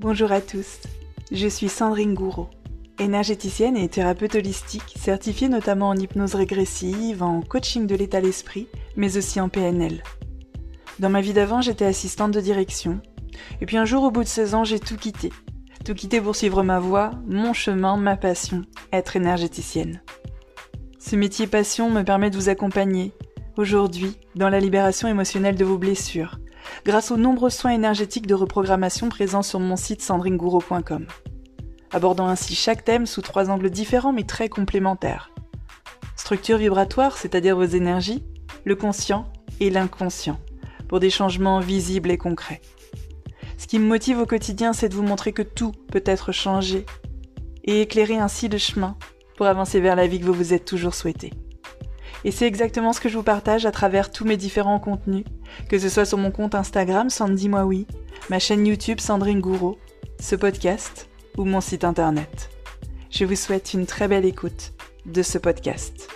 Bonjour à tous, je suis Sandrine Gouraud, énergéticienne et thérapeute holistique, certifiée notamment en hypnose régressive, en coaching de l'état d'esprit, mais aussi en PNL. Dans ma vie d'avant, j'étais assistante de direction, et puis un jour au bout de 16 ans, j'ai tout quitté. Tout quitté pour suivre ma voie, mon chemin, ma passion, être énergéticienne. Ce métier passion me permet de vous accompagner, aujourd'hui, dans la libération émotionnelle de vos blessures, grâce aux nombreux soins énergétiques de reprogrammation présents sur mon site sandringouro.com, abordant ainsi chaque thème sous trois angles différents mais très complémentaires. Structure vibratoire, c'est-à-dire vos énergies, le conscient et l'inconscient, pour des changements visibles et concrets. Ce qui me motive au quotidien, c'est de vous montrer que tout peut être changé et éclairer ainsi le chemin pour avancer vers la vie que vous vous êtes toujours souhaité. Et c'est exactement ce que je vous partage à travers tous mes différents contenus, que ce soit sur mon compte Instagram Sandy Moi ma chaîne YouTube Sandrine Gouraud, ce podcast ou mon site internet. Je vous souhaite une très belle écoute de ce podcast.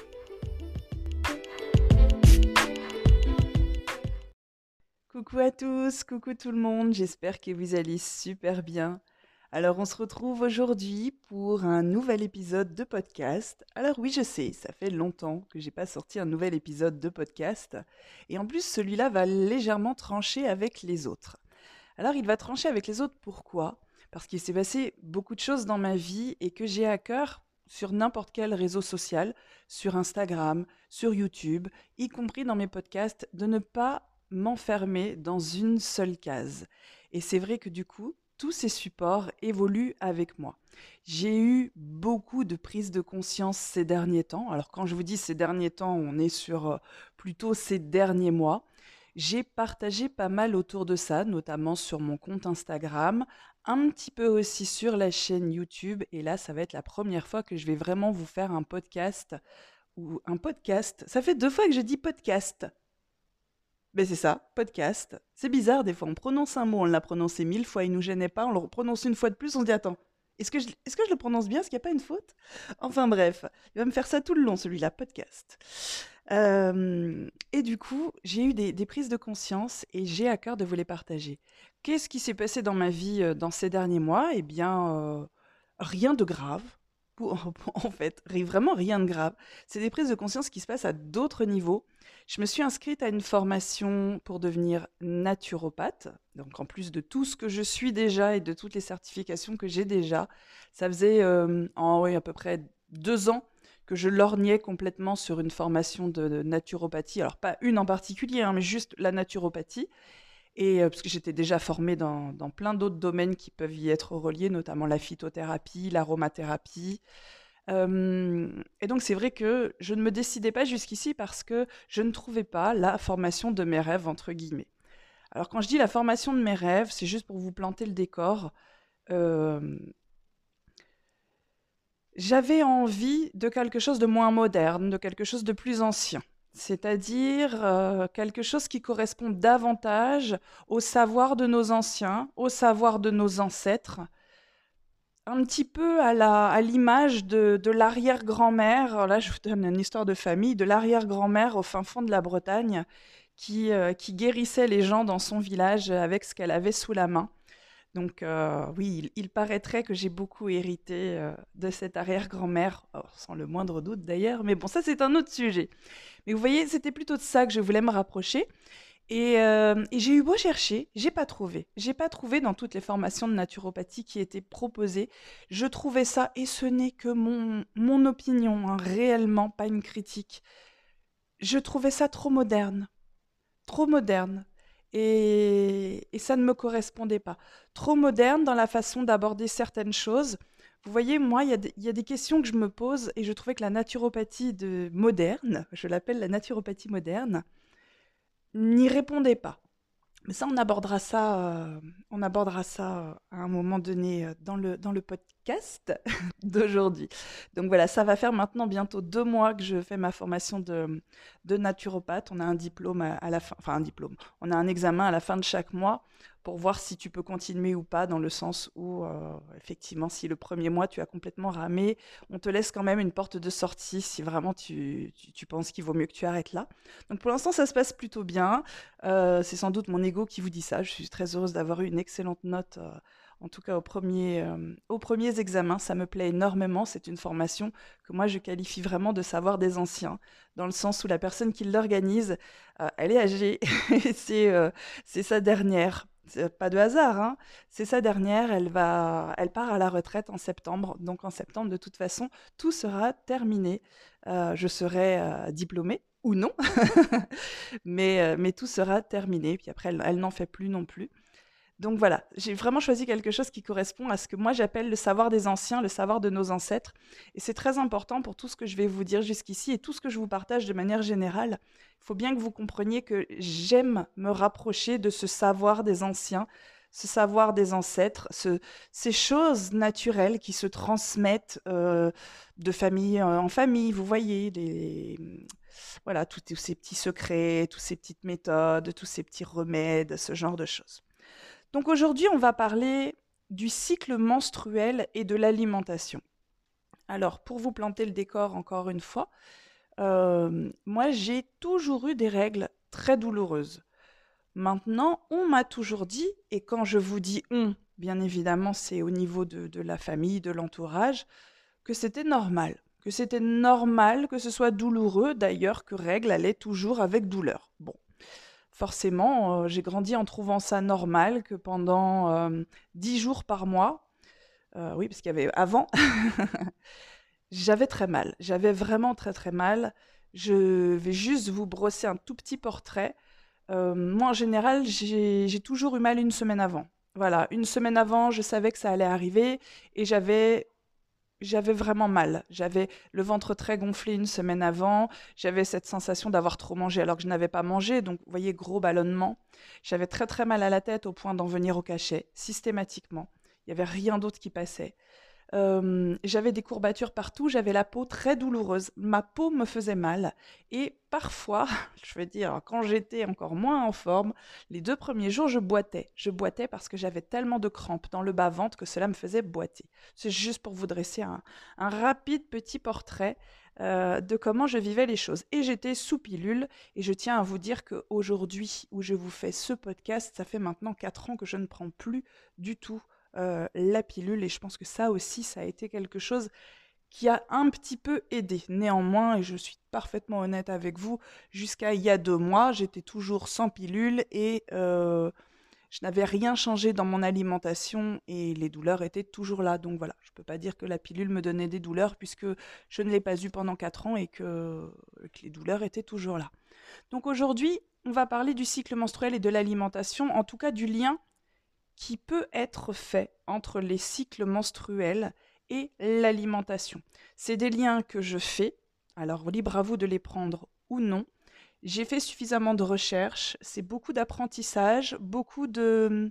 Coucou à tous, coucou tout le monde, j'espère que vous allez super bien. Alors on se retrouve aujourd'hui pour un nouvel épisode de podcast. Alors oui, je sais, ça fait longtemps que j'ai pas sorti un nouvel épisode de podcast et en plus celui-là va légèrement trancher avec les autres. Alors il va trancher avec les autres pourquoi? Parce qu'il s'est passé beaucoup de choses dans ma vie et que j'ai à cœur sur n'importe quel réseau social, sur Instagram, sur YouTube, y compris dans mes podcasts, de ne pas m'enfermer dans une seule case. Et c'est vrai que du coup, tous ces supports évoluent avec moi. J'ai eu beaucoup de prises de conscience ces derniers temps. Alors quand je vous dis ces derniers temps, on est sur euh, plutôt ces derniers mois. J'ai partagé pas mal autour de ça, notamment sur mon compte Instagram, un petit peu aussi sur la chaîne YouTube. Et là, ça va être la première fois que je vais vraiment vous faire un podcast ou un podcast. Ça fait deux fois que je dis podcast. Ben c'est ça, podcast. C'est bizarre, des fois on prononce un mot, on l'a prononcé mille fois, il nous gênait pas, on le prononce une fois de plus, on se dit attends, est-ce que, je, est-ce que je le prononce bien Est-ce qu'il n'y a pas une faute? Enfin bref, il va me faire ça tout le long, celui-là, podcast. Euh, et du coup, j'ai eu des, des, prises de conscience et j'ai à cœur de vous les partager. Qu'est-ce qui s'est passé dans ma vie euh, dans ces derniers mois? Eh bien, euh, rien de grave. En fait, vraiment rien de grave. C'est des prises de conscience qui se passent à d'autres niveaux je me suis inscrite à une formation pour devenir naturopathe. Donc en plus de tout ce que je suis déjà et de toutes les certifications que j'ai déjà, ça faisait euh, oui, à peu près deux ans que je lorgnais complètement sur une formation de, naturopathie. Alors pas une en particulier, hein, mais juste la naturopathie. Et euh, parce que j'étais déjà formée dans plein d'autres domaines qui peuvent y être reliés, notamment la phytothérapie, l'aromathérapie, et donc c'est vrai que je ne me décidais pas jusqu'ici parce que je ne trouvais pas la formation de mes rêves, entre guillemets. Alors quand je dis la formation de mes rêves, c'est juste pour vous planter le décor. J'avais envie de quelque chose de moins moderne, de quelque chose de plus ancien. C'est-à-dire quelque chose qui correspond davantage au savoir de nos anciens, au savoir de nos ancêtres, un petit peu à l'image de, l'arrière-grand-mère, là je vous donne une histoire de famille, de l'arrière-grand-mère au fin fond de la Bretagne qui, euh, guérissait les gens dans son village avec ce qu'elle avait sous la main. Donc euh, oui, il, paraîtrait que j'ai beaucoup hérité euh, de cette arrière-grand-mère, sans le moindre doute d'ailleurs, mais bon, ça c'est un autre sujet. Mais vous voyez, c'était plutôt de ça que je voulais me rapprocher. Euh, et, j'ai eu beau chercher, j'ai pas trouvé. J'ai pas trouvé dans toutes les formations de naturopathie qui étaient proposées. Je trouvais ça, et ce n'est que mon, mon opinion, hein, réellement, pas une critique. Je trouvais ça trop moderne. Trop moderne. Et, et ça ne me correspondait pas. Trop moderne dans la façon d'aborder certaines choses. Vous voyez, moi, il y, y, a des questions que je me pose et je trouvais que la naturopathie de moderne, je l'appelle la naturopathie moderne, n'y répondait pas. Mais ça, on abordera ça, euh, on abordera ça euh, à un moment donné euh, dans le, dans le podcast d'aujourd'hui. Donc voilà, ça va faire maintenant bientôt deux mois que je fais ma formation de, de naturopathe. On a un diplôme à, la fin, enfin un diplôme. On a un examen à la fin de chaque mois pour voir si tu peux continuer ou pas, dans le sens où, euh, effectivement, si le premier mois tu as complètement ramé, on te laisse quand même une porte de sortie si vraiment tu, tu, penses qu'il vaut mieux que tu arrêtes là. Donc pour l'instant, ça se passe plutôt bien. Euh, c'est sans doute mon ego qui vous dit ça. Je suis très heureuse d'avoir eu une excellente note. Euh, en tout cas au premier, aux premiers examens. Ça me plaît énormément. C'est une formation que moi je qualifie vraiment de savoir des anciens, dans le sens où la personne qui l'organise, elle est âgée. c'est sa dernière. Pas de hasard, hein. c'est sa dernière. Elle, va, elle part à la retraite en septembre. Donc en septembre, de toute façon, tout sera terminé. je serai diplômée ou non, mais, mais tout sera terminé. Puis après, elle n'en fait plus non plus. Donc voilà, j'ai vraiment choisi quelque chose qui correspond à ce que moi j'appelle le savoir des anciens, le savoir de nos ancêtres. Et c'est très important pour tout ce que je vais vous dire jusqu'ici et tout ce que je vous partage de manière générale. Il faut bien que vous compreniez que j'aime me rapprocher de ce savoir des anciens, ce savoir des ancêtres, ces choses naturelles qui se transmettent euh, de famille en famille. Vous voyez, voilà, tous ces petits secrets, toutes ces petites méthodes, tous ces petits remèdes, ce genre de choses. Donc aujourd'hui, on va parler du cycle menstruel et de l'alimentation. Alors, pour vous planter le décor encore une fois, euh, moi j'ai toujours eu des règles très douloureuses. Maintenant, on m'a toujours dit, et quand je vous dis on, bien évidemment c'est au niveau de, la famille, de l'entourage, que c'était normal. Que c'était normal que ce soit douloureux, d'ailleurs que règle allait toujours avec douleur. Bon, forcément, euh, j'ai grandi en trouvant ça normal que pendant euh, dix jours par mois, euh, oui, parce qu'il y avait avant, j'avais très mal. J'avais vraiment très très mal. Je vais juste vous brosser un tout petit portrait. moi, en général, j'ai toujours eu mal une semaine avant. Voilà, une semaine avant, je savais que ça allait arriver et j'avais j'avais vraiment mal. J'avais le ventre très gonflé une semaine avant. J'avais cette sensation d'avoir trop mangé alors que je n'avais pas mangé. Donc, vous voyez, gros ballonnement. J'avais très très mal à la tête au point d'en venir au cachet, systématiquement. Il n'y avait rien d'autre qui passait j'avais des courbatures partout, j'avais la peau très douloureuse, ma peau me faisait mal. Et parfois, je veux dire, quand j'étais encore moins en forme, les deux premiers jours, je boitais. Je boitais parce que j'avais tellement de crampes dans le bas-ventre que cela me faisait boiter. C'est juste pour vous dresser un, rapide petit portrait de comment je vivais les choses. Et j'étais sous pilule, et je tiens à vous dire qu'aujourd'hui, où je vous fais ce podcast, ça fait maintenant 4 ans que je ne prends plus du tout euh, la pilule. Et je pense que ça aussi, ça a été quelque chose qui a un petit peu aidé. Néanmoins, et je suis parfaitement honnête avec vous, jusqu'à il y a deux mois, j'étais toujours sans pilule et euh, je n'avais rien changé dans mon alimentation et les douleurs étaient toujours là. Donc voilà, je ne peux pas dire que la pilule me donnait des douleurs puisque je ne l'ai pas eu pendant quatre ans et que les douleurs étaient toujours là. Donc aujourd'hui, on va parler du cycle menstruel et de l'alimentation, en tout cas du lien qui peut être fait entre les cycles menstruels et l'alimentation. C'est des liens que je fais, alors libre à vous de les prendre ou non. J'ai fait suffisamment de recherches, c'est beaucoup d'apprentissage, beaucoup de,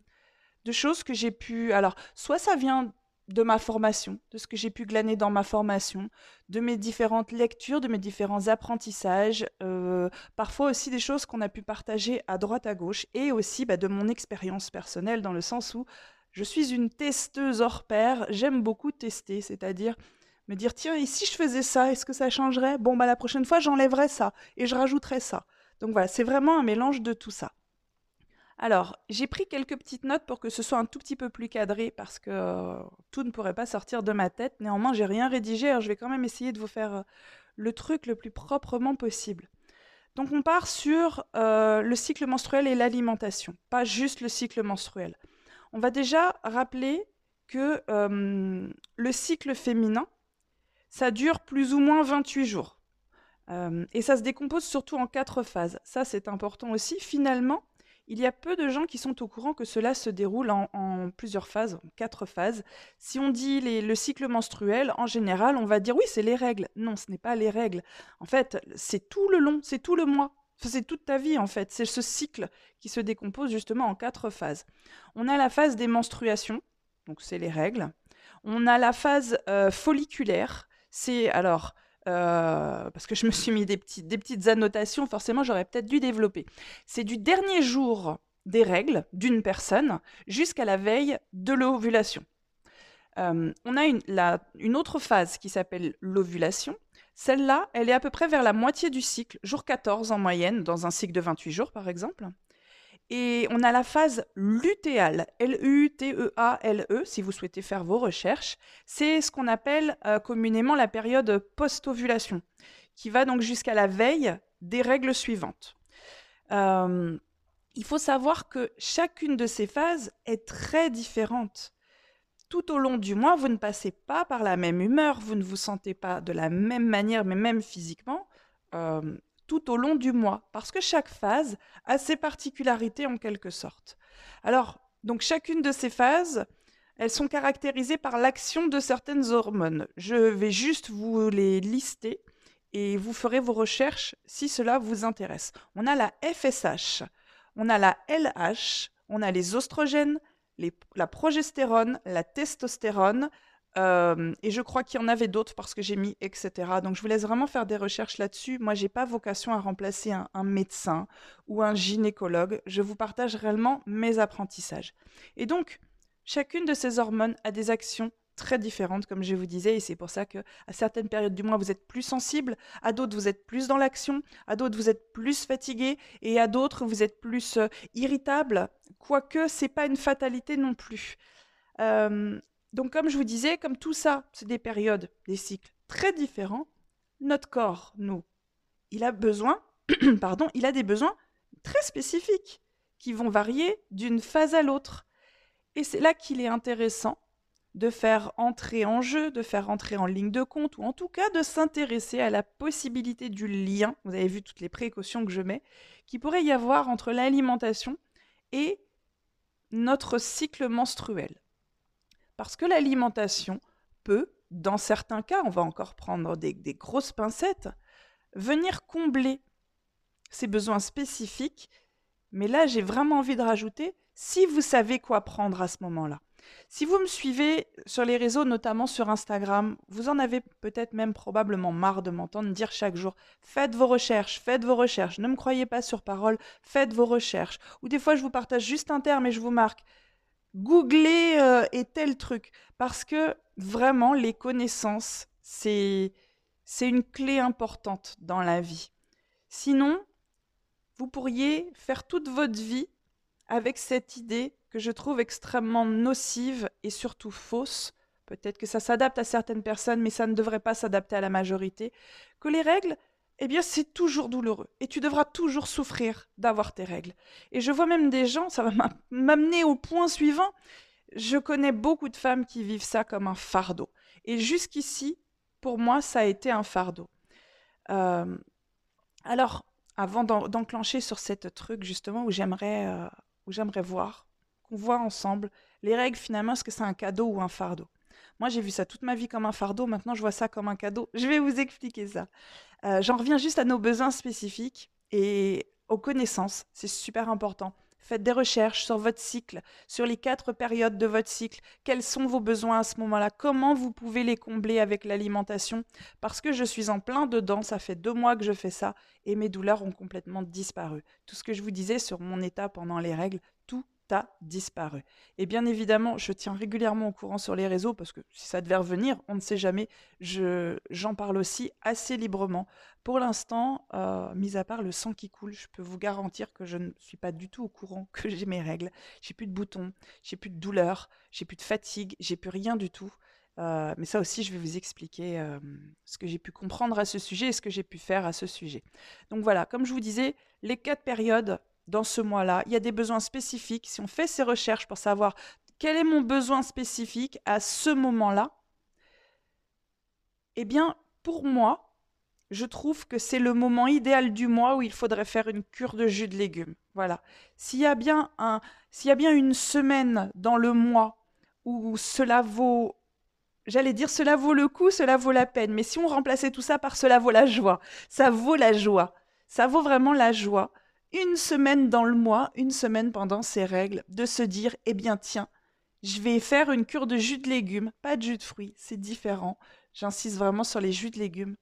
de choses que j'ai pu... Alors, soit ça vient de ma formation, de ce que j'ai pu glaner dans ma formation, de mes différentes lectures, de mes différents apprentissages, euh, parfois aussi des choses qu'on a pu partager à droite à gauche, et aussi bah, de mon expérience personnelle dans le sens où je suis une testeuse hors pair, j'aime beaucoup tester, c'est-à-dire me dire tiens, et si je faisais ça, est-ce que ça changerait? Bon, bah la prochaine fois, j'enlèverais ça et je rajouterais ça. Donc voilà, c'est vraiment un mélange de tout ça. Alors, j'ai pris quelques petites notes pour que ce soit un tout petit peu plus cadré parce que euh, tout ne pourrait pas sortir de ma tête. Néanmoins, j'ai rien rédigé, alors je vais quand même essayer de vous faire euh, le truc le plus proprement possible. Donc, on part sur euh, le cycle menstruel et l'alimentation, pas juste le cycle menstruel. On va déjà rappeler que le cycle féminin, ça dure plus ou moins 28 jours. et ça se décompose surtout en quatre phases. Ça, c'est important aussi. Finalement, il y a peu de gens qui sont au courant que cela se déroule en, plusieurs phases, en quatre phases. Si on dit le cycle menstruel, en général, on va dire oui, c'est les règles. Non, ce n'est pas les règles. En fait, c'est tout le long, c'est tout le mois. C'est toute ta vie en fait. C'est ce cycle qui se décompose justement en quatre phases. On a la phase des menstruations, donc c'est les règles. On a la phase euh, folliculaire. C'est alors euh, parce que je me suis mis des, petites annotations, forcément j'aurais peut-être dû développer. C'est du dernier jour des règles d'une personne jusqu'à la veille de l'ovulation. Euh, on a une, une, autre phase qui s'appelle l'ovulation. Celle-là, elle est à peu près vers la moitié du cycle, jour 14 en moyenne, dans un cycle de 28 jours par exemple. Et on a la phase lutéale, L-U-T-E-A-L-E, si vous souhaitez faire vos recherches. C'est ce qu'on appelle euh, communément la période post-ovulation, qui va donc jusqu'à la veille des règles suivantes. Euh, il faut savoir que chacune de ces phases est très différente. Tout au long du mois, vous ne passez pas par la même humeur, vous ne vous sentez pas de la même manière, mais même physiquement. Euh, tout au long du mois, parce que chaque phase a ses particularités en quelque sorte. Alors, donc chacune de ces phases, elles sont caractérisées par l'action de certaines hormones. Je vais juste vous les lister et vous ferez vos recherches si cela vous intéresse. On a la FSH, on a la LH, on a les oestrogènes, la progestérone, la testostérone, et je crois qu'il y en avait d'autres parce que j'ai mis etc. Donc je vous laisse vraiment faire des recherches là-dessus. Moi, j'ai pas vocation à remplacer un, médecin ou un gynécologue. Je vous partage réellement mes apprentissages. Et donc, chacune de ces hormones a des actions très différentes, comme je vous disais, et c'est pour ça que à certaines périodes du mois vous êtes plus sensible, à d'autres vous êtes plus dans l'action, à d'autres vous êtes plus fatigué, et à d'autres vous êtes plus euh, irritable. Quoique c'est pas une fatalité non plus. Donc comme je vous disais, comme tout ça, c'est des périodes, des cycles très différents, notre corps, nous, il a besoin, pardon, il a des besoins très spécifiques qui vont varier d'une phase à l'autre. Et c'est là qu'il est intéressant de faire entrer en jeu, de faire entrer en ligne de compte, ou en tout cas de s'intéresser à la possibilité du lien, vous avez vu toutes les précautions que je mets, qui pourrait y avoir entre l'alimentation et notre cycle menstruel. Parce que l'alimentation peut, dans certains cas, on va encore prendre des, grosses pincettes, venir combler ces besoins spécifiques. Mais là, j'ai vraiment envie de rajouter, si vous savez quoi prendre à ce moment-là. Si vous me suivez sur les réseaux, notamment sur Instagram, vous en avez peut-être même probablement marre de m'entendre dire chaque jour faites vos recherches, faites vos recherches, ne me croyez pas sur parole, faites vos recherches. Ou des fois, je vous partage juste un terme et je vous marque googler euh, et tel truc. Parce que vraiment, les connaissances, c'est une clé importante dans la vie. Sinon, vous pourriez faire toute votre vie avec cette idée que je trouve extrêmement nocive et surtout fausse. Peut-être que ça s'adapte à certaines personnes, mais ça ne devrait pas s'adapter à la majorité. Que les règles, eh bien c'est toujours douloureux et tu devras toujours souffrir d'avoir tes règles. Et je vois même des gens, ça va m'amener au point suivant, je connais beaucoup de femmes qui vivent ça comme un fardeau. Et jusqu'ici, pour moi, ça a été un fardeau. Euh, alors, avant d'enclencher sur cette truc justement où j'aimerais euh, où j'aimerais voir, qu'on voit ensemble les règles finalement, est-ce que c'est un cadeau ou un fardeau? Moi, j'ai vu ça toute ma vie comme un fardeau. Maintenant, je vois ça comme un cadeau. Je vais vous expliquer ça. Euh, j'en reviens juste à nos besoins spécifiques et aux connaissances. C'est super important. Faites des recherches sur votre cycle, sur les quatre périodes de votre cycle. Quels sont vos besoins à ce moment-là? Comment vous pouvez les combler avec l'alimentation? Parce que je suis en plein dedans, ça fait deux mois que je fais ça et mes douleurs ont complètement disparu. Tout ce que je vous disais sur mon état pendant les règles, tout disparu. Et bien évidemment, je tiens régulièrement au courant sur les réseaux parce que si ça devait revenir, on ne sait jamais. Je, j'en parle aussi assez librement. Pour l'instant, euh, mis à part le sang qui coule, je peux vous garantir que je ne suis pas du tout au courant que j'ai mes règles. J'ai plus de boutons, j'ai plus de douleur, j'ai plus de fatigue, j'ai plus rien du tout. Euh, mais ça aussi, je vais vous expliquer euh, ce que j'ai pu comprendre à ce sujet et ce que j'ai pu faire à ce sujet. Donc voilà, comme je vous disais, les quatre périodes dans ce mois-là. Il y a des besoins spécifiques. Si on fait ces recherches pour savoir quel est mon besoin spécifique à ce moment-là, eh bien, pour moi, je trouve que c'est le moment idéal du mois où il faudrait faire une cure de jus de légumes. Voilà. S'il y a bien un, s'il y a bien une semaine dans le mois où cela vaut J'allais dire cela vaut le coup, cela vaut la peine, mais si on remplaçait tout ça par cela vaut la joie, ça vaut la joie, ça vaut vraiment la joie une semaine dans le mois, une semaine pendant ces règles, de se dire, eh bien tiens, je vais faire une cure de jus de légumes, pas de jus de fruits, c'est différent. J'insiste vraiment sur les jus de légumes.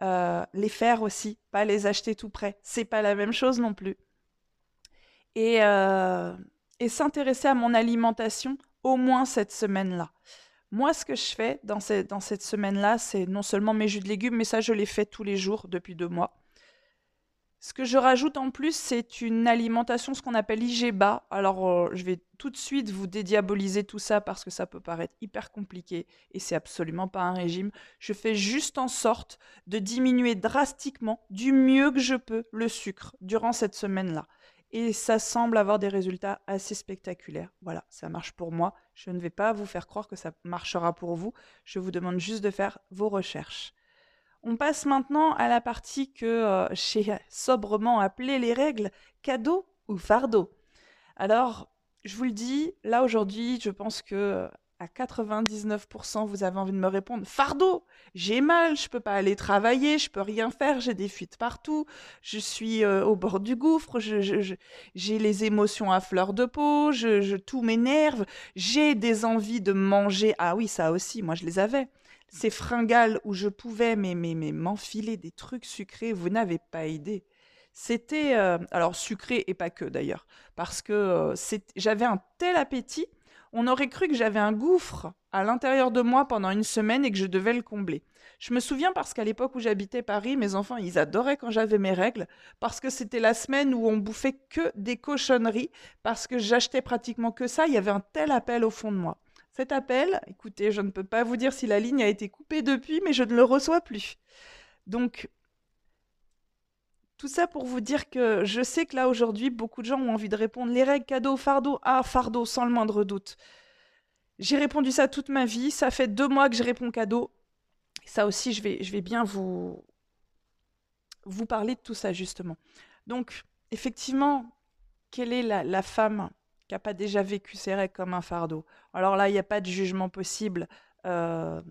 Euh, les faire aussi, pas les acheter tout près, c'est pas la même chose non plus. Et, euh, et s'intéresser à mon alimentation au moins cette semaine-là. Moi, ce que je fais dans, dans cette semaine-là, c'est non seulement mes jus de légumes, mais ça, je les fais tous les jours depuis deux mois. Ce que je rajoute en plus, c'est une alimentation, ce qu'on appelle IGBA. Alors, euh, je vais tout de suite vous dédiaboliser tout ça parce que ça peut paraître hyper compliqué et c'est absolument pas un régime. Je fais juste en sorte de diminuer drastiquement, du mieux que je peux, le sucre durant cette semaine-là. Et ça semble avoir des résultats assez spectaculaires. Voilà, ça marche pour moi. Je ne vais pas vous faire croire que ça marchera pour vous. Je vous demande juste de faire vos recherches. On passe maintenant à la partie que euh, j'ai sobrement appelée les règles cadeau ou fardeau. Alors, je vous le dis, là aujourd'hui, je pense que à 99%, vous avez envie de me répondre fardeau. J'ai mal, je peux pas aller travailler, je peux rien faire, j'ai des fuites partout, je suis euh, au bord du gouffre, j'ai les émotions à fleur de peau, je, tout m'énerve, j'ai des envies de manger. Ah oui, ça aussi, moi je les avais ces fringales où je pouvais m'enfiler des trucs sucrés, vous n'avez pas idée. C'était euh, alors sucré et pas que d'ailleurs, parce que euh, j'avais un tel appétit, on aurait cru que j'avais un gouffre à l'intérieur de moi pendant une semaine et que je devais le combler. Je me souviens parce qu'à l'époque où j'habitais Paris, mes enfants, ils adoraient quand j'avais mes règles, parce que c'était la semaine où on bouffait que des cochonneries, parce que j'achetais pratiquement que ça, il y avait un tel appel au fond de moi. Cet appel, écoutez, je ne peux pas vous dire si la ligne a été coupée depuis, mais je ne le reçois plus. Donc, tout ça pour vous dire que je sais que là aujourd'hui, beaucoup de gens ont envie de répondre les règles, cadeau, fardeau, ah, fardeau, sans le moindre doute. J'ai répondu ça toute ma vie, ça fait deux mois que je réponds cadeau. Ça aussi, je vais, je vais bien vous, vous parler de tout ça justement. Donc, effectivement, quelle est la, la femme qui n'a pas déjà vécu ses règles comme un fardeau. Alors là, il n'y a pas de jugement possible. Euh,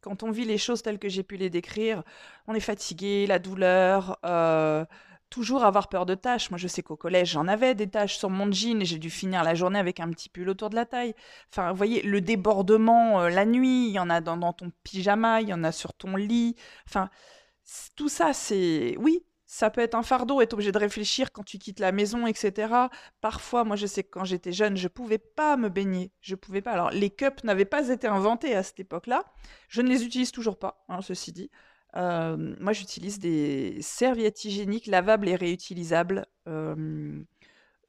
quand on vit les choses telles que j'ai pu les décrire, on est fatigué, la douleur, euh, toujours avoir peur de tâches. Moi, je sais qu'au collège, j'en avais des tâches sur mon jean et j'ai dû finir la journée avec un petit pull autour de la taille. Enfin, vous voyez, le débordement euh, la nuit, il y en a dans ton pyjama, il y en a sur ton lit. Enfin, tout ça, c'est... Oui, ça peut être un fardeau, être obligé de réfléchir quand tu quittes la maison, etc. Parfois, moi je sais que quand j'étais jeune, je pouvais pas me baigner. Je pouvais pas. Alors, les cups n'avaient pas été inventés à cette époque-là. Je ne les utilise toujours pas, hein, ceci dit. Euh, moi, j'utilise des serviettes hygiéniques lavables et réutilisables. Euh,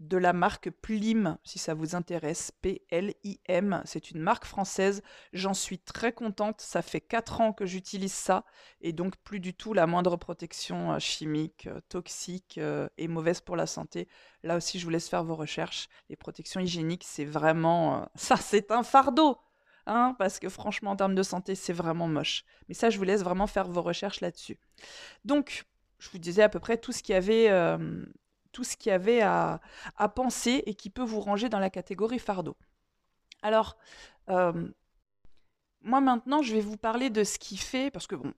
de la marque Plim, si ça vous intéresse, P-L-I-M. C'est une marque française. J'en suis très contente. Ça fait 4 ans que j'utilise ça et donc plus du tout la moindre protection euh, chimique, euh, toxique euh, et mauvaise pour la santé. Là aussi, je vous laisse faire vos recherches. Les protections hygiéniques, c'est vraiment... ça, c'est un fardeau Hein, parce que franchement, en termes de santé, c'est vraiment moche. Mais ça, je vous laisse vraiment faire vos recherches là-dessus. Donc, je vous disais à peu près tout ce qu'il y avait tout ce qu'il y avait à, penser et qui peut vous ranger dans la catégorie fardeau. Alors, euh, moi maintenant, je vais vous parler de ce qui fait, parce que bon,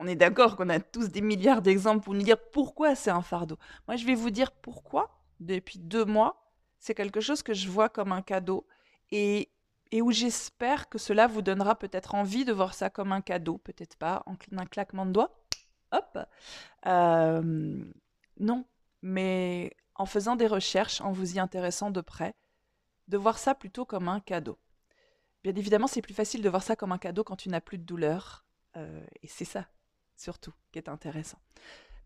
on est d'accord qu'on a tous des milliards d'exemples pour nous dire pourquoi c'est un fardeau. Moi, je vais vous dire pourquoi, depuis deux mois, c'est quelque chose que je vois comme un cadeau et, et où j'espère que cela vous donnera peut-être envie de voir ça comme un cadeau, peut-être pas en un claquement de doigts. Hop. Euh, non, mais en faisant des recherches, en vous y intéressant de près, de voir ça plutôt comme un cadeau. Bien évidemment, c'est plus facile de voir ça comme un cadeau quand tu n'as plus de douleur, euh, et c'est ça, surtout, qui est intéressant.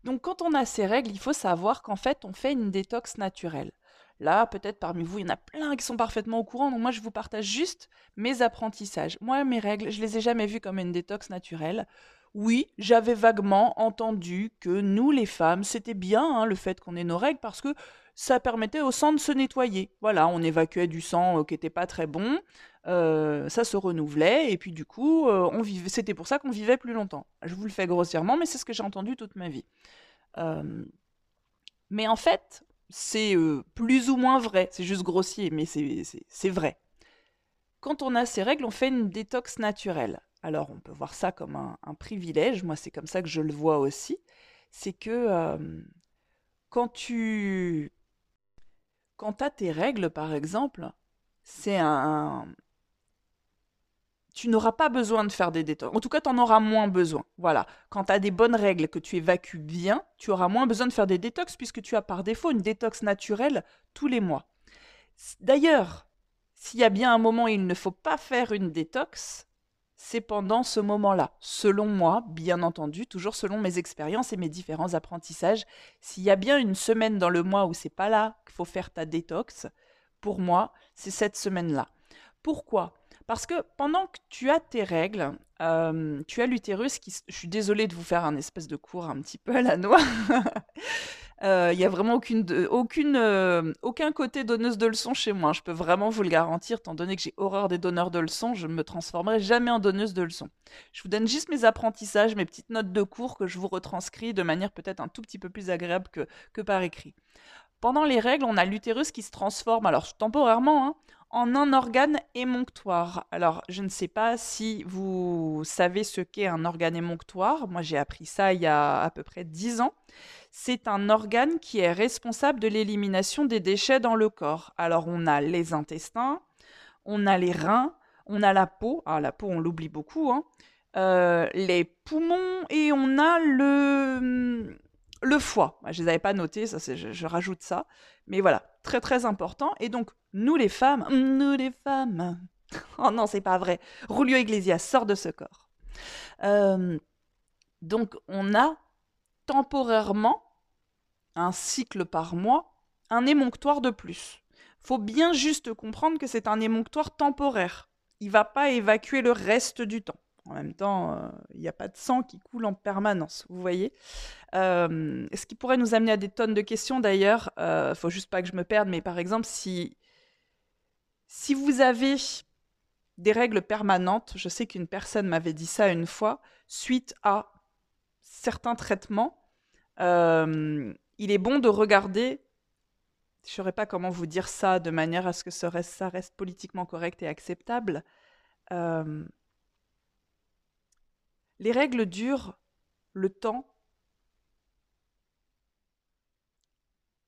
Donc quand on a ces règles, il faut savoir qu'en fait, on fait une détox naturelle. Là, peut-être parmi vous, il y en a plein qui sont parfaitement au courant, donc moi je vous partage juste mes apprentissages. Moi, mes règles, je les ai jamais vues comme une détox naturelle. Oui, j'avais vaguement entendu que nous, les femmes, c'était bien hein, le fait qu'on ait nos règles parce que ça permettait au sang de se nettoyer. Voilà, on évacuait du sang euh, qui n'était pas très bon, euh, ça se renouvelait et puis du coup, euh, on vivait. C'était pour ça qu'on vivait plus longtemps. Je vous le fais grossièrement, mais c'est ce que j'ai entendu toute ma vie. mais en fait, c'est plus ou moins vrai. C'est juste grossier, mais c'est vrai. Quand on a ces règles, on fait une détox naturelle. Alors on peut voir ça comme un, privilège, moi c'est comme ça que je le vois aussi, c'est que quand tu quand as tes règles par exemple, c'est un, tu n'auras pas besoin de faire des détox. En tout cas, tu en auras moins besoin. Voilà. Quand tu as des bonnes règles, que tu évacues bien, tu auras moins besoin de faire des détox puisque tu as par défaut une détox naturelle tous les mois. D'ailleurs, s'il y a bien un moment où il ne faut pas faire une détox, c'est pendant ce moment-là. Selon moi, bien entendu, toujours selon mes expériences et mes différents apprentissages. S'il y a bien une semaine dans le mois où c'est pas là qu'il faut faire ta détox, pour moi, c'est cette semaine-là. Pourquoi? Parce que pendant que tu as tes règles, euh, tu as l'utérus qui... Je suis désolée de vous faire un espèce de cours un petit peu à la noix. Euh, il n'y a vraiment aucune, euh, aucun côté donneuse de leçons chez moi. Je peux vraiment vous le garantir, étant donné que j'ai horreur des donneurs de leçons, je ne me transformerai jamais en donneuse de leçons. Je vous donne juste mes apprentissages, mes petites notes de cours que je vous retranscris de manière peut-être un tout petit peu plus agréable que, que par écrit. Pendant les règles, on a l'utérus qui se transforme, alors temporairement, hein, en un organe émonctoire. Alors, je ne sais pas si vous savez ce qu'est un organe émonctoire. Moi, j'ai appris ça il y a à peu près 10 ans. C'est un organe qui est responsable de l'élimination des déchets dans le corps. Alors, on a les intestins, on a les reins, on a la peau. Ah, la peau, on l'oublie beaucoup. Hein. Euh, les poumons et on a le, le foie. Je ne les avais pas notés, je rajoute ça. Mais voilà, très très important. Et donc, nous les femmes, nous les femmes. Oh non, c'est pas vrai. Rulio Iglesias sort de ce corps. Euh, donc, on a temporairement un cycle par mois, un émonctoire de plus. Faut bien juste comprendre que c'est un émonctoire temporaire. Il va pas évacuer le reste du temps. En même temps, euh, il n'y a pas de sang qui coule en permanence, vous voyez. Euh, ce qui pourrait nous amener à des tonnes de questions d'ailleurs. Il euh, faut juste pas que je me perde, mais par exemple, si si vous avez des règles permanentes, je sais qu'une personne m'avait dit ça une fois, suite à certains traitements, euh, il est bon de regarder, je ne saurais pas comment vous dire ça de manière à ce que ça reste, politiquement correct et acceptable. Euh, les règles durent le temps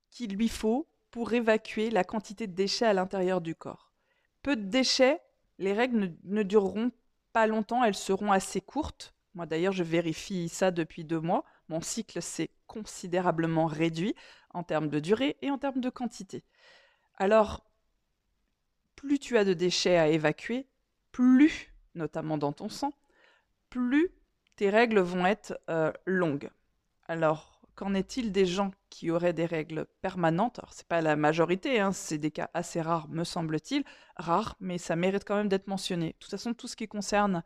qu'il lui faut pour évacuer la quantité de déchets à l'intérieur du corps peu de déchets, les règles ne, dureront pas longtemps, elles seront assez courtes. Moi d'ailleurs, je vérifie ça depuis deux mois. Mon cycle s'est considérablement réduit en termes de durée et en termes de quantité. Alors, plus tu as de déchets à évacuer, plus, notamment dans ton sang, plus tes règles vont être euh, longues. Alors, Qu'en est-il des gens qui auraient des règles permanentes? Alors, c'est pas la majorité, hein, c'est des cas assez rares, me semble-t-il. Rares, mais ça mérite quand même d'être mentionné. De toute façon, tout ce qui concerne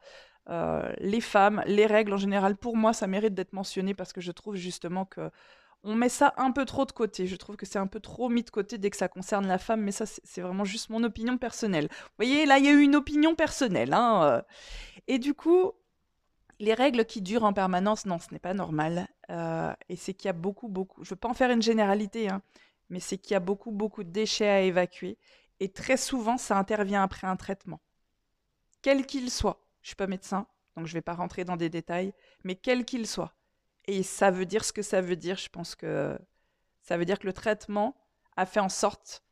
euh, les femmes, les règles en général, pour moi, ça mérite d'être mentionné parce que je trouve justement que on met ça un peu trop de côté. Je trouve que c'est un peu trop mis de côté dès que ça concerne la femme, mais ça, c'est vraiment juste mon opinion personnelle. Vous voyez, là, il y a eu une opinion personnelle. Hein, euh. Et du coup, les règles qui durent en permanence, non, ce n'est pas normal. Euh, et c'est qu'il y a beaucoup, beaucoup, je ne veux pas en faire une généralité, hein, mais c'est qu'il y a beaucoup, beaucoup de déchets à évacuer. Et très souvent, ça intervient après un traitement. Quel qu'il soit. Je suis pas médecin, donc je ne vais pas rentrer dans des détails, mais quel qu'il soit. Et ça veut dire ce que ça veut dire. Je pense que ça veut dire que le traitement a fait en sorte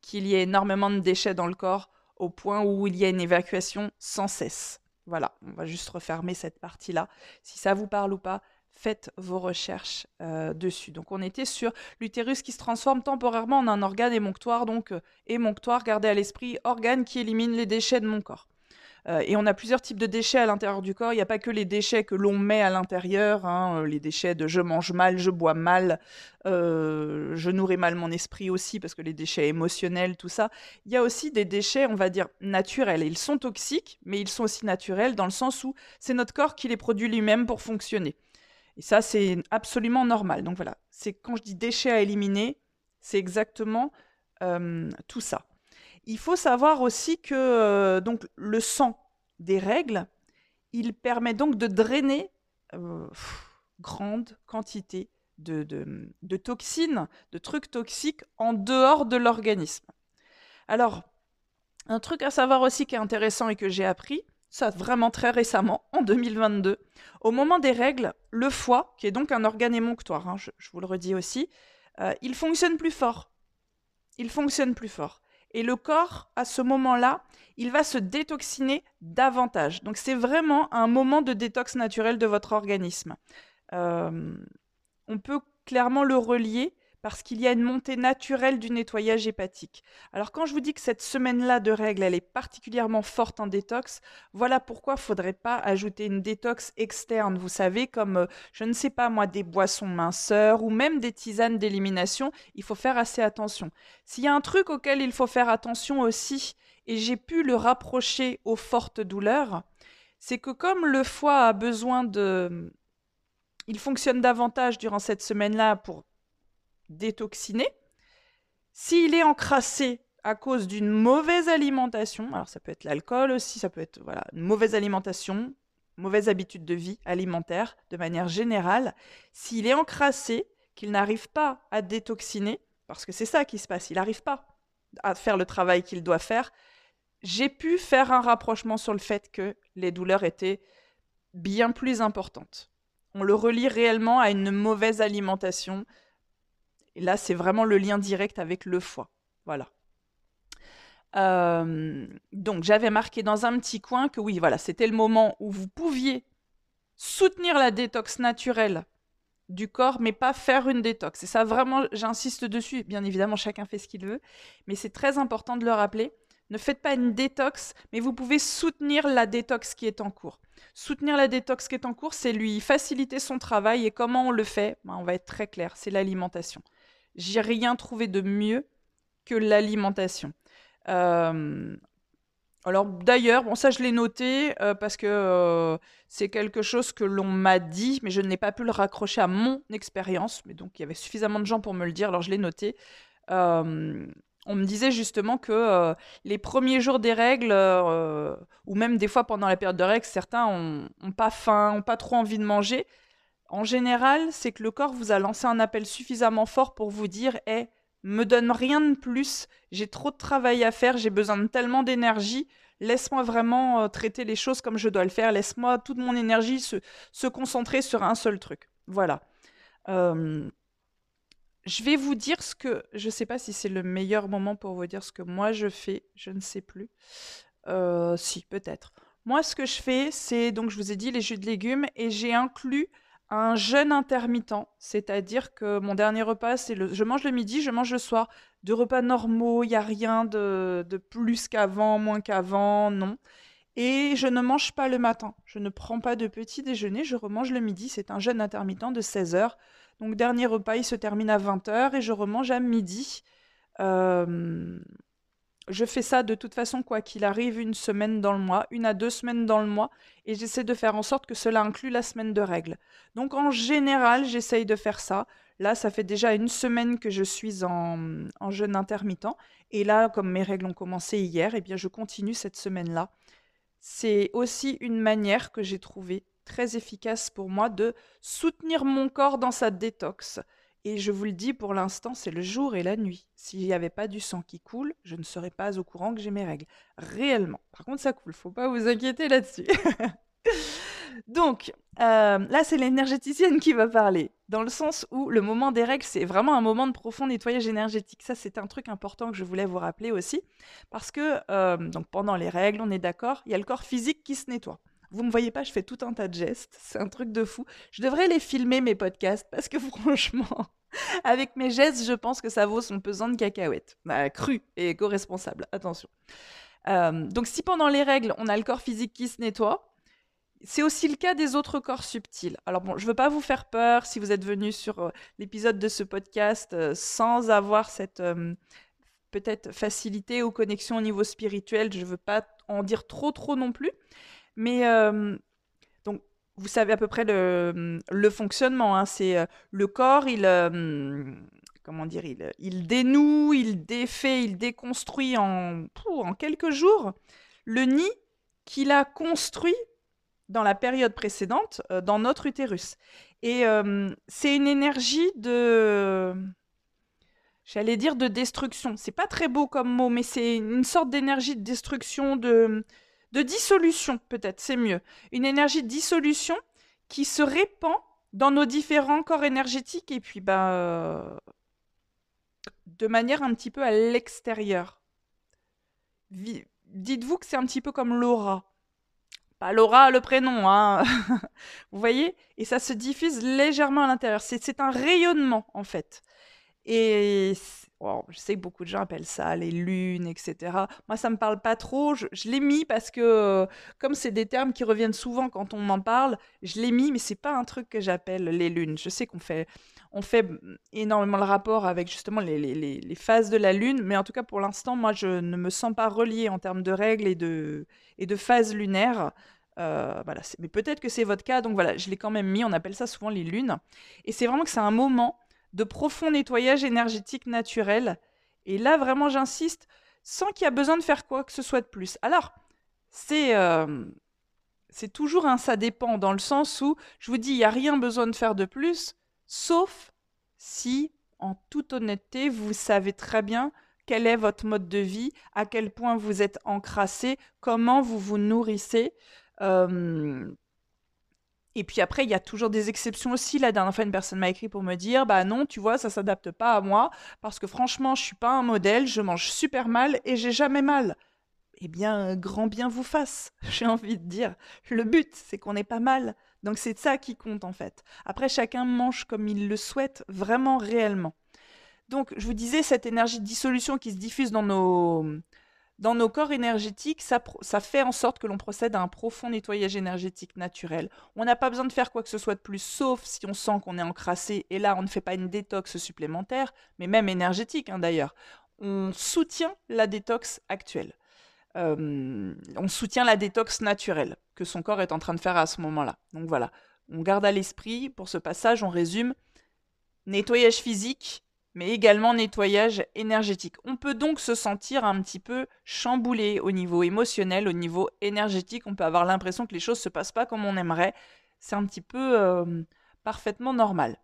qu'il y ait énormément de déchets dans le corps au point où il y a une évacuation sans cesse. Voilà, on va juste refermer cette partie-là. Si ça vous parle ou pas, faites vos recherches euh, dessus. Donc on était sur l'utérus qui se transforme temporairement en un organe émonctoire, donc euh, émonctoire, gardez à l'esprit, organe qui élimine les déchets de mon corps. Euh, et on a plusieurs types de déchets à l'intérieur du corps. Il n'y a pas que les déchets que l'on met à l'intérieur, hein, euh, les déchets de je mange mal, je bois mal, euh, je nourris mal mon esprit aussi, parce que les déchets émotionnels, tout ça. Il y a aussi des déchets, on va dire, naturels. ils sont toxiques, mais ils sont aussi naturels dans le sens où c'est notre corps qui les produit lui-même pour fonctionner. Et ça, c'est absolument normal. Donc voilà, c'est quand je dis déchets à éliminer, c'est exactement tout ça. Il faut savoir aussi que euh, le sang des règles, il permet donc de drainer euh, grande quantité de, de, toxines, de trucs toxiques en dehors de l'organisme. Alors, un truc à savoir aussi qui est intéressant et que j'ai appris, ça vraiment très récemment, en 2022, au moment des règles, le foie, qui est donc un organe émonctoire, hein, je, vous le redis aussi, euh, il fonctionne plus fort. Il fonctionne plus fort. Et le corps, à ce moment-là, il va se détoxiner davantage. Donc c'est vraiment un moment de détox naturel de votre organisme. Euh, on peut clairement le relier parce qu'il y a une montée naturelle du nettoyage hépatique. Alors quand je vous dis que cette semaine-là de règles, elle est particulièrement forte en détox, voilà pourquoi il ne faudrait pas ajouter une détox externe, vous savez, comme, euh, je ne sais pas moi, des boissons minceurs ou même des tisanes d'élimination, il faut faire assez attention. S'il y a un truc auquel il faut faire attention aussi, et j'ai pu le rapprocher aux fortes douleurs, c'est que comme le foie a besoin de... Il fonctionne davantage durant cette semaine-là pour détoxiner. S'il est encrassé à cause d'une mauvaise alimentation, alors ça peut être l'alcool aussi, ça peut être voilà, une mauvaise alimentation, mauvaise habitude de vie alimentaire de manière générale, s'il est encrassé, qu'il n'arrive pas à détoxiner, parce que c'est ça qui se passe, il n'arrive pas à faire le travail qu'il doit faire, j'ai pu faire un rapprochement sur le fait que les douleurs étaient bien plus importantes. On le relie réellement à une mauvaise alimentation. Et là, c'est vraiment le lien direct avec le foie. Voilà. Euh, donc, j'avais marqué dans un petit coin que oui, voilà, c'était le moment où vous pouviez soutenir la détox naturelle du corps, mais pas faire une détox. Et ça, vraiment, j'insiste dessus. Bien évidemment, chacun fait ce qu'il veut, mais c'est très important de le rappeler. Ne faites pas une détox, mais vous pouvez soutenir la détox qui est en cours. Soutenir la détox qui est en cours, c'est lui faciliter son travail. Et comment on le fait? Ben, On va être très clair, c'est l'alimentation. J'ai rien trouvé de mieux que l'alimentation. Euh, alors d'ailleurs, bon ça je l'ai noté euh, parce que euh, c'est quelque chose que l'on m'a dit, mais je n'ai pas pu le raccrocher à mon expérience. Mais donc il y avait suffisamment de gens pour me le dire, alors je l'ai noté on me disait justement que les premiers jours des règles, ou même des fois pendant la période de règles, certains ont, pas faim, ont pas trop envie de manger. En général, c'est que le corps vous a lancé un appel suffisamment fort pour vous dire "Eh, me donne rien de plus, j'ai trop de travail à faire, j'ai besoin de tellement d'énergie, laisse-moi vraiment euh, traiter les choses comme je dois le faire, laisse-moi toute mon énergie se, concentrer sur un seul truc. Voilà. Je vais vous dire ce que. Je ne sais pas si c'est le meilleur moment pour vous dire ce que moi je fais. Je ne sais plus. Euh, si, peut-être. Moi, ce que je fais, c'est. Donc, je vous ai dit les jus de légumes et j'ai inclus un jeûne intermittent. C'est-à-dire que mon dernier repas, c'est le. Je mange le midi, je mange le soir. De repas normaux, il n'y a rien de, de plus qu'avant, moins qu'avant, non. Et je ne mange pas le matin. Je ne prends pas de petit déjeuner, je remange le midi. C'est un jeûne intermittent de 16 heures. Donc dernier repas, il se termine à 20h et je remange à midi. Euh, je fais ça de toute façon, quoi qu'il arrive, une semaine dans le mois, une à deux semaines dans le mois, et j'essaie de faire en sorte que cela inclue la semaine de règles. Donc en général, j'essaye de faire ça. Là, ça fait déjà une semaine que je suis en, en jeûne intermittent, et là, comme mes règles ont commencé hier, eh bien, je continue cette semaine-là. C'est aussi une manière que j'ai trouvée très efficace pour moi de soutenir mon corps dans sa détox. Et je vous le dis, pour l'instant, c'est le jour et la nuit. S'il n'y avait pas du sang qui coule, je ne serais pas au courant que j'ai mes règles. Réellement. Par contre, ça coule, faut pas vous inquiéter là-dessus. Donc, euh, là, c'est l'énergéticienne qui va parler, dans le sens où le moment des règles, c'est vraiment un moment de profond nettoyage énergétique. Ça, c'est un truc important que je voulais vous rappeler aussi, parce que euh, donc pendant les règles, on est d'accord, il y a le corps physique qui se nettoie. Vous me voyez pas, je fais tout un tas de gestes. C'est un truc de fou. Je devrais les filmer, mes podcasts, parce que franchement, avec mes gestes, je pense que ça vaut son pesant de cacahuètes. Bah, cru et éco-responsable, attention. Euh, donc si pendant les règles, on a le corps physique qui se nettoie, c'est aussi le cas des autres corps subtils. Alors bon, je ne veux pas vous faire peur si vous êtes venu sur euh, l'épisode de ce podcast euh, sans avoir cette peut-être facilité ou connexion au niveau spirituel. Je ne veux pas en dire trop trop non plus. Mais vous savez à peu près le, le fonctionnement. Hein, c'est euh, le corps, il, euh, comment dire, il, il, dénoue, il défait, il déconstruit en, en quelques jours le nid qu'il a construit dans la période précédente dans notre utérus. Et c'est une énergie de, j'allais dire de destruction. C'est pas très beau comme mot, mais c'est une sorte d'énergie de destruction, de de dissolution, peut-être, c'est mieux. Une énergie de dissolution qui se répand dans nos différents corps énergétiques et puis ben, de manière un petit peu à l'extérieur. Dites-vous que c'est un petit peu comme l'aura. Pas l'aura, le prénom, hein. Vous voyez? Et ça se diffuse légèrement à l'intérieur. C'est un rayonnement, en fait. Et je sais que beaucoup de gens appellent ça les lunes, etc. Moi, ça me parle pas trop. Je, l'ai mis parce que, euh, comme c'est des termes qui reviennent souvent quand on m'en parle, je l'ai mis, mais c'est pas un truc que j'appelle les lunes. Je sais qu'on fait, on fait énormément le rapport avec justement les, phases de la lune, mais en tout cas pour l'instant, moi, je ne me sens pas reliée en termes de règles et de, et de phases lunaires. Euh, voilà, mais peut-être que c'est votre cas, donc voilà, je l'ai quand même mis. On appelle ça souvent les lunes, et c'est vraiment que c'est un moment de profond nettoyage énergétique naturel. Et là, vraiment, j'insiste, sans qu'il y a besoin de faire quoi que ce soit de plus. Alors, c'est euh, c'est toujours un ça dépend, dans le sens où je vous dis, il n'y a rien besoin de faire de plus, sauf si, en toute honnêteté, vous savez très bien quel est votre mode de vie, à quel point vous êtes encrassé, comment vous vous nourrissez. Euh, et puis après, il y a toujours des exceptions aussi. La dernière fois, une personne m'a écrit pour me dire Bah non, tu vois, ça s'adapte pas à moi parce que franchement, je suis pas un modèle, je mange super mal et j'ai jamais mal. Eh bien, grand bien vous fasse, j'ai envie de dire. Le but, c'est qu'on n'est pas mal. Donc c'est ça qui compte en fait. Après, chacun mange comme il le souhaite, vraiment réellement. Donc, je vous disais, cette énergie de dissolution qui se diffuse dans nos, dans nos corps énergétiques, ça, fait en sorte que l'on procède à un profond nettoyage énergétique naturel. On n'a pas besoin de faire quoi que ce soit de plus, sauf si on sent qu'on est encrassé, et là on ne fait pas une détox supplémentaire, mais même énergétique hein, d'ailleurs. On soutient la détox actuelle. Euh, on soutient la détox naturelle que son corps est en train de faire à ce moment-là. Donc voilà, on garde à l'esprit, pour ce passage, on résume, nettoyage physique, mais également nettoyage énergétique. On peut donc se sentir un petit peu chamboulé au niveau émotionnel, au niveau énergétique. On peut avoir l'impression que les choses ne se passent pas comme on aimerait. C'est un petit peu euh, parfaitement normal.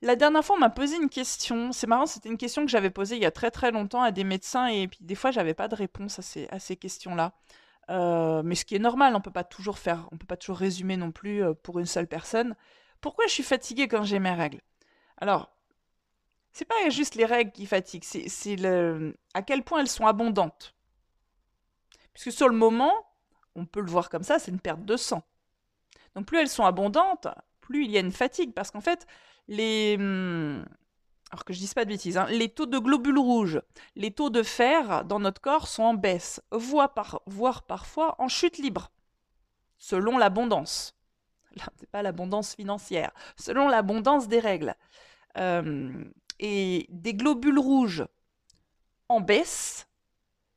La dernière fois, on m'a posé une question. C'est marrant, c'était une question que j'avais posée il y a très très longtemps à des médecins et puis des fois, j'avais pas de réponse à ces, questions-là. Euh, mais ce qui est normal, on peut pas toujours faire, on peut pas toujours résumer non plus euh, pour une seule personne. Pourquoi je suis fatiguée quand j'ai mes règles? Alors, c'est pas juste les règles qui fatiguent, c'est à quel point elles sont abondantes. Puisque sur le moment, on peut le voir comme ça, c'est une perte de sang. Donc plus elles sont abondantes, plus il y a une fatigue. Parce qu'en fait, les. Hmm, alors que je dise pas de bêtises, hein, les taux de globules rouges, les taux de fer dans notre corps sont en baisse, voire parfois en chute libre, selon l'abondance. Là, c'est pas l'abondance financière, selon l'abondance des règles. Euh, et des globules rouges en baisse,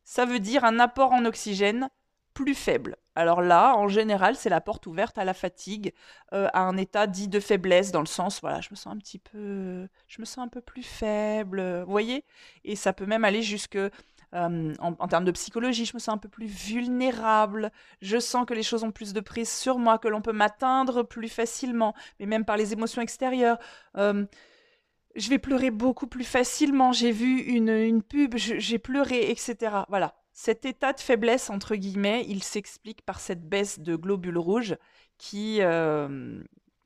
ça veut dire un apport en oxygène plus faible. Alors là, en général, c'est la porte ouverte à la fatigue, euh, à un état dit de faiblesse, dans le sens, voilà, je me sens un petit peu, je me sens un peu plus faible, vous voyez? Et ça peut même aller jusque, euh, en, termes de psychologie, je me sens un peu plus vulnérable, je sens que les choses ont plus de prise sur moi, que l'on peut m'atteindre plus facilement, mais même par les émotions extérieures. Euh, je vais pleurer beaucoup plus facilement. J'ai vu une, une pub, j'ai pleuré, etc. Voilà. Cet état de faiblesse, entre guillemets, il s'explique par cette baisse de globules rouges qui, euh,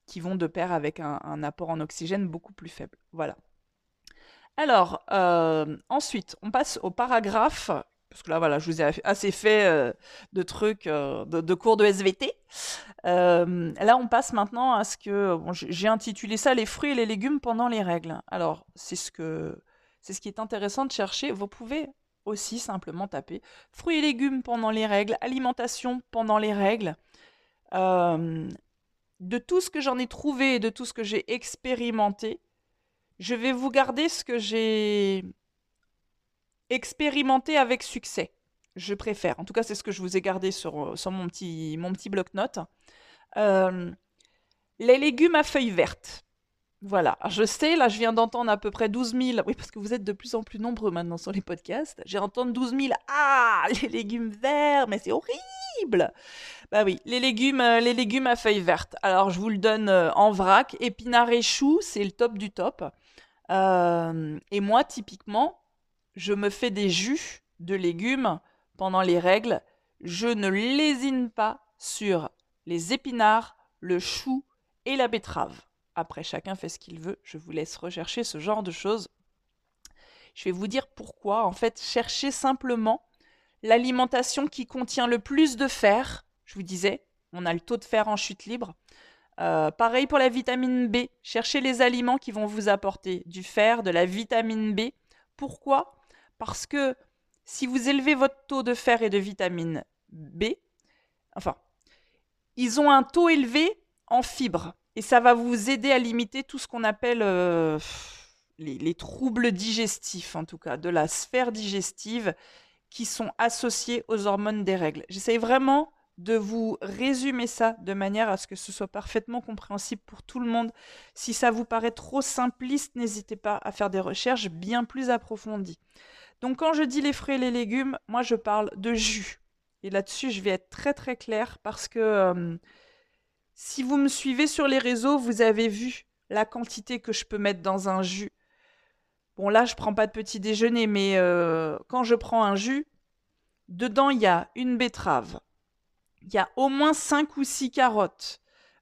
qui vont de pair avec un, apport en oxygène beaucoup plus faible. Voilà. Alors, euh, ensuite, on passe au paragraphe parce que là, voilà, je vous ai assez fait euh, de trucs, euh, de, cours de SVT. Euh, là, on passe maintenant à ce que j'ai intitulé ça les fruits et les légumes pendant les règles. Alors, c'est ce que c'est ce qui est intéressant de chercher. Vous pouvez aussi simplement taper fruits et légumes pendant les règles, alimentation pendant les règles. de tout ce que j'en ai trouvé et de tout ce que j'ai expérimenté, je vais vous garder ce que j'ai expérimenter avec succès. Je préfère. En tout cas, c'est ce que je vous ai gardé sur, euh, sur mon petit, mon petit bloc-notes. Euh, les légumes à feuilles vertes. Voilà, je sais, là je viens d'entendre à peu près 12 000, oui parce que vous êtes de plus en plus nombreux maintenant sur les podcasts, j'ai entendu 12 000, ah, les légumes verts, mais c'est horrible Bah oui, les légumes, euh, les légumes à feuilles vertes. Alors je vous le donne en vrac, épinards et choux, c'est le top du top. et moi, typiquement, je me fais des jus de légumes pendant les règles. Je ne lésine pas sur les épinards, le chou et la betterave. Après, chacun fait ce qu'il veut. Je vous laisse rechercher ce genre de choses. Je vais vous dire pourquoi. En fait, cherchez simplement l'alimentation qui contient le plus de fer. Je vous disais, on a le taux de fer en chute libre. Euh, pareil pour la vitamine B. Cherchez les aliments qui vont vous apporter du fer, de la vitamine B. Pourquoi? Parce que si vous élevez votre taux de fer et de vitamine B, enfin, ils ont un taux élevé en fibres. Et ça va vous aider à limiter tout ce qu'on appelle euh, les, troubles digestifs, en tout cas, de la sphère digestive qui sont associés aux hormones des règles. J'essaye vraiment de vous résumer ça de manière à ce que ce soit parfaitement compréhensible pour tout le monde. Si ça vous paraît trop simpliste, n'hésitez pas à faire des recherches bien plus approfondies. Donc quand je dis les fruits et les légumes, moi je parle de jus. Et là-dessus, je vais être très très claire parce que euh, si vous me suivez sur les réseaux, vous avez vu la quantité que je peux mettre dans un jus. Bon là, je prends pas de petit déjeuner, mais euh, quand je prends un jus, dedans il y a une betterave, il y a au moins 5 ou 6 carottes.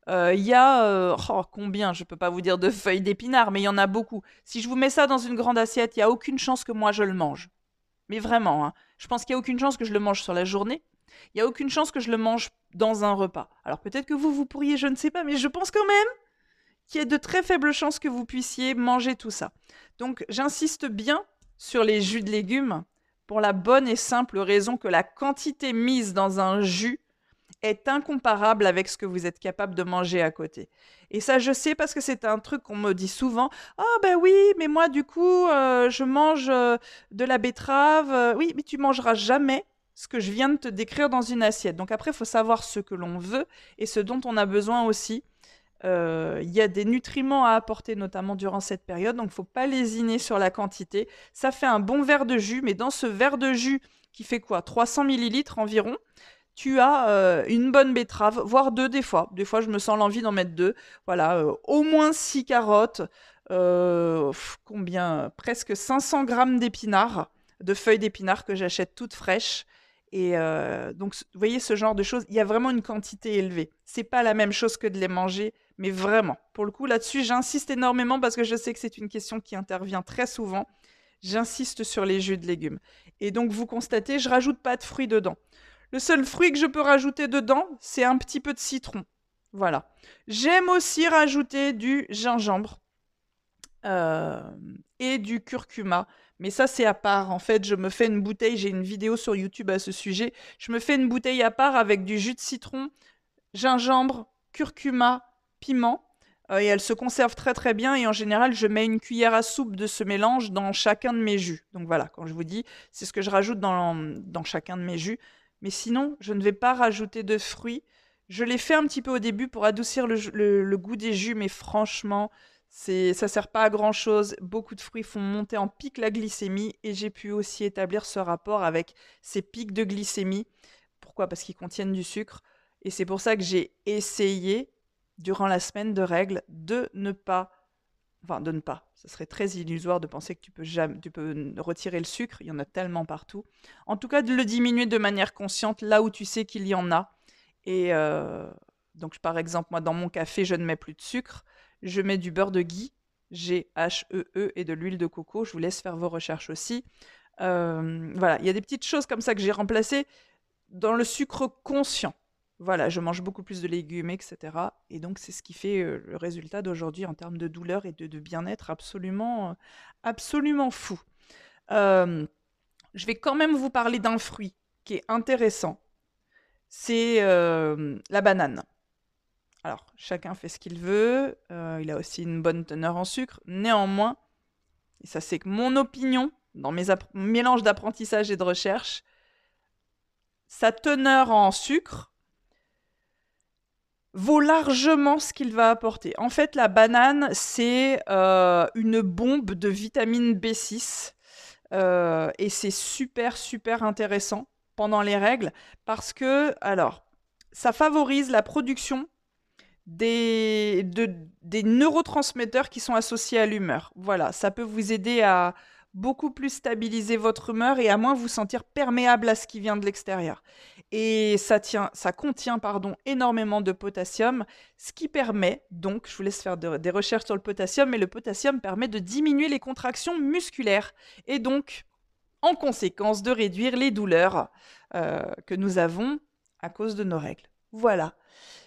Euh, il y a euh, oh, combien? Je peux pas vous dire de feuilles d'épinards, mais il y en a beaucoup. Si je vous mets ça dans une grande assiette, il n'y a aucune chance que moi je le mange. Mais vraiment, hein. je pense qu'il n'y a aucune chance que je le mange sur la journée. Il n'y a aucune chance que je le mange dans un repas. Alors peut-être que vous, vous pourriez, je ne sais pas, mais je pense quand même qu'il y a de très faibles chances que vous puissiez manger tout ça. Donc j'insiste bien sur les jus de légumes pour la bonne et simple raison que la quantité mise dans un jus est incomparable avec ce que vous êtes capable de manger à côté. Et ça, je sais parce que c'est un truc qu'on me dit souvent. Ah ben oui, mais moi du coup, euh, je mange euh, de la betterave. Euh, oui, mais tu mangeras jamais ce que je viens de te décrire dans une assiette. Donc après, il faut savoir ce que l'on veut et ce dont on a besoin aussi. Il y a des nutriments à apporter, notamment durant cette période, donc faut pas lésiner sur la quantité. Ça fait un bon verre de jus, mais dans ce verre de jus qui fait quoi? 300 millilitres environ, tu as euh, une bonne betterave, voire deux des fois. Des fois, je me sens l'envie d'en mettre deux. Voilà, euh, au moins six carottes, euh, combien Presque 500 grammes d'épinards, de feuilles d'épinards que j'achète toutes fraîches. Et donc, vous voyez ce genre de choses, il y a vraiment une quantité élevée. C'est pas la même chose que de les manger, mais vraiment. Pour le coup, là-dessus, j'insiste énormément parce que je sais que c'est une question qui intervient très souvent. J'insiste sur les jus de légumes. Et donc, vous constatez, je rajoute pas de fruits dedans. Le seul fruit que je peux rajouter dedans, c'est un petit peu de citron. Voilà. J'aime aussi rajouter du gingembre euh, et du curcuma. Mais ça, c'est à part. En fait, je me fais une bouteille. J'ai une vidéo sur YouTube à ce sujet. Je me fais une bouteille à part avec du jus de citron, gingembre, curcuma, piment. Euh, et elle se conserve très très bien. Et en général, je mets une cuillère à soupe de ce mélange dans chacun de mes jus. Donc voilà, quand je vous dis, c'est ce que je rajoute dans, dans chacun de mes jus. Mais sinon, je ne vais pas rajouter de fruits. Je l'ai fait un petit peu au début pour adoucir le, goût des jus, mais franchement, c'est, ça sert pas à grand chose. Beaucoup de fruits font monter en pic la glycémie et j'ai pu aussi établir ce rapport avec ces pics de glycémie. Pourquoi? Parce qu'ils contiennent du sucre. Et c'est pour ça que j'ai essayé, durant la semaine de règles, de ne pas enfin de ne pas. Ce serait très illusoire de penser que tu peux jamais, retirer le sucre. Il y en a tellement partout. En tout cas, de le diminuer de manière consciente là où tu sais qu'il y en a. Et euh, donc, par exemple, moi, dans mon café, je ne mets plus de sucre. Je mets du beurre de ghee, G-H-E-E, -E, et de l'huile de coco. Je vous laisse faire vos recherches aussi. Euh, voilà, il y a des petites choses comme ça que j'ai remplacées dans le sucre conscient. Voilà, je mange beaucoup plus de légumes, etc. Et donc, c'est ce qui fait le résultat d'aujourd'hui en termes de douleur et de, bien-être absolument, absolument fou. je vais quand même vous parler d'un fruit qui est intéressant. C'est la banane. Alors, chacun fait ce qu'il veut. Il a aussi une bonne teneur en sucre. Néanmoins, et ça c'est mon opinion dans mes mélanges d'apprentissage et de recherche, sa teneur en sucre vaut largement ce qu'il va apporter. En fait, la banane, c'est euh, une bombe de vitamine B6 euh, et c'est super, super intéressant pendant les règles parce que, alors, ça favorise la production des, des neurotransmetteurs qui sont associés à l'humeur. Voilà, ça peut vous aider à beaucoup plus stabiliser votre humeur et à moins vous sentir perméable à ce qui vient de l'extérieur. Et ça, tient, ça contient énormément de potassium, ce qui permet, donc, je vous laisse faire des recherches sur le potassium, mais le potassium permet de diminuer les contractions musculaires et donc, en conséquence, de réduire les douleurs euh, que nous avons à cause de nos règles. Voilà.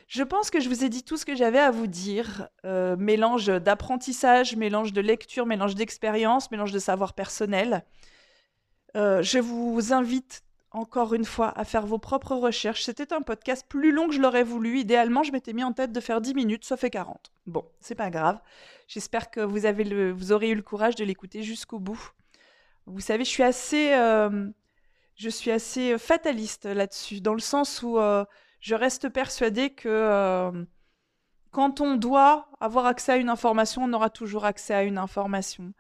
Je pense que je vous ai dit tout ce que j'avais à vous dire. Euh, mélange d'apprentissage, mélange de lecture, mélange d'expérience, mélange de savoir personnel. Euh, je vous invite encore une fois à faire vos propres recherches. C'était un podcast plus long que je l'aurais voulu. Idéalement, je m'étais mis en tête de faire 10 minutes, ça fait 40. Bon, c'est pas grave. J'espère que vous, aurez eu le courage de l'écouter jusqu'au bout. Vous savez, je suis assez, euh, je suis assez fataliste là-dessus, dans le sens où je reste persuadée que euh, quand on doit avoir accès à une information, on aura toujours accès à une information.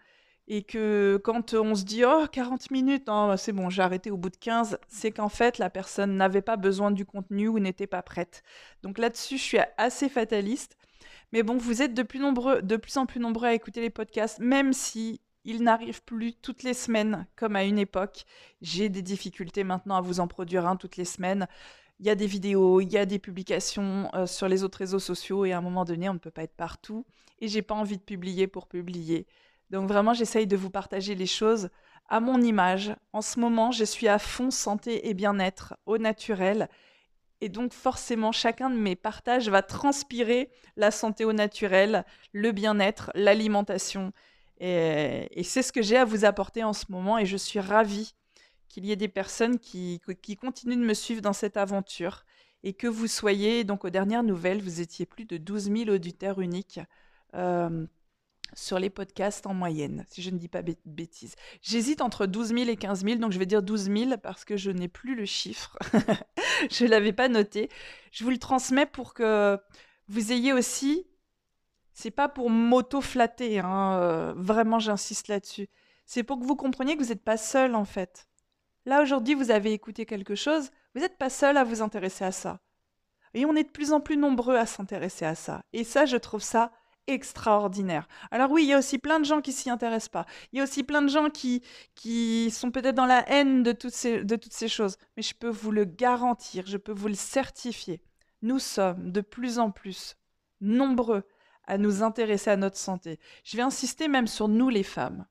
Et que quand on se dit oh 40 minutes, c'est bon, j'ai arrêté au bout de 15, c'est qu'en fait la personne n'avait pas besoin du contenu ou n'était pas prête. Donc là-dessus, je suis assez fataliste. Mais bon, vous êtes de plus, nombreux, de plus en plus nombreux à écouter les podcasts, même si ils n'arrivent plus toutes les semaines comme à une époque. J'ai des difficultés maintenant à vous en produire un toutes les semaines il y a des vidéos, il y a des publications euh, sur les autres réseaux sociaux et à un moment donné, on ne peut pas être partout. Et j'ai pas envie de publier pour publier. Donc vraiment, j'essaye de vous partager les choses à mon image. En ce moment, je suis à fond santé et bien-être au naturel. Et donc forcément, chacun de mes partages va transpirer la santé au naturel, le bien-être, l'alimentation. Et, c'est ce que j'ai à vous apporter en ce moment et je suis ravie qu'il y ait des personnes qui, qui continuent de me suivre dans cette aventure et que vous soyez, donc aux dernières nouvelles, vous étiez plus de 12 000 auditeurs uniques euh, sur les podcasts en moyenne, si je ne dis pas de bêtises. J'hésite entre 12 000 et 15 000, donc je vais dire 12 000 parce que je n'ai plus le chiffre. je ne l'avais pas noté. Je vous le transmets pour que vous ayez aussi, c'est pas pour m'auto-flatter, hein, euh, vraiment j'insiste là-dessus. C'est pour que vous compreniez que vous n'êtes pas seul en fait. Là, aujourd'hui, vous avez écouté quelque chose, vous n'êtes pas seul à vous intéresser à ça. Et on est de plus en plus nombreux à s'intéresser à ça. Et ça, je trouve ça extraordinaire. Alors oui, il y a aussi plein de gens qui s'y intéressent pas. Il y a aussi plein de gens qui, qui sont peut-être dans la haine de toutes, ces, de toutes ces choses. Mais je peux vous le garantir, je peux vous le certifier. Nous sommes de plus en plus nombreux à nous intéresser à notre santé. Je vais insister même sur nous les femmes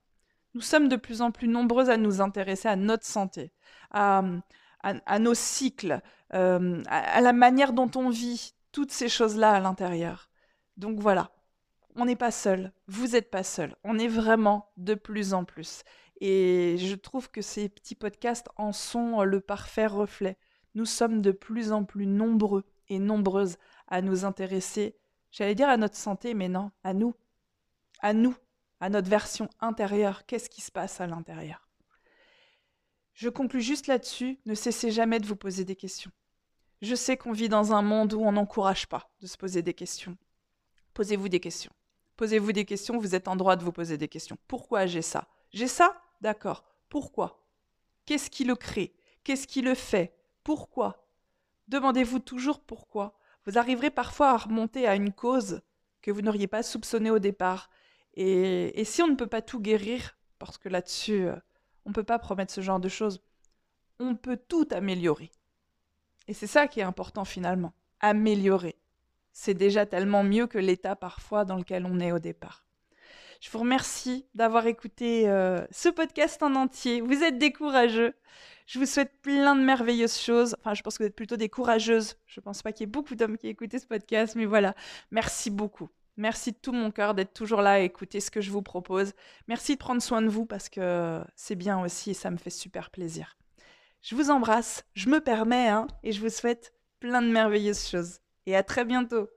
nous sommes de plus en plus nombreuses à nous intéresser à notre santé, à, nos cycles, euh, à, la manière dont on vit, toutes ces choses-là à l'intérieur. Donc voilà, on n'est pas seul, vous n'êtes pas seul, on est vraiment de plus en plus. Et je trouve que ces petits podcasts en sont le parfait reflet. Nous sommes de plus en plus nombreux et nombreuses à nous intéresser, j'allais dire à notre santé, mais non, à nous, à nous, à notre version intérieure, qu'est-ce qui se passe à l'intérieur? Je conclus juste là-dessus, ne cessez jamais de vous poser des questions. Je sais qu'on vit dans un monde où on n'encourage pas de se poser des questions. Posez-vous des questions. Posez-vous des questions, vous êtes en droit de vous poser des questions. Pourquoi j'ai ça? J'ai ça? D'accord. Pourquoi? Qu'est-ce qui le crée? Qu'est-ce qui le fait? Pourquoi? Demandez-vous toujours pourquoi. Vous arriverez parfois à remonter à une cause que vous n'auriez pas soupçonnée au départ, et, si on ne peut pas tout guérir, parce que là-dessus, euh, on ne peut pas promettre ce genre de choses, on peut tout améliorer. Et c'est ça qui est important finalement, améliorer. C'est déjà tellement mieux que l'état parfois dans lequel on est au départ. Je vous remercie d'avoir écouté euh, ce podcast en entier. Vous êtes des courageux. Je vous souhaite plein de merveilleuses choses. Enfin, je pense que vous êtes plutôt des courageuses. Je ne pense pas qu'il y ait beaucoup d'hommes qui écoutent ce podcast, mais voilà. Merci beaucoup. Merci de tout mon cœur d'être toujours là à écouter ce que je vous propose. Merci de prendre soin de vous parce que c'est bien aussi et ça me fait super plaisir. Je vous embrasse, je me permets hein, et je vous souhaite plein de merveilleuses choses. Et à très bientôt.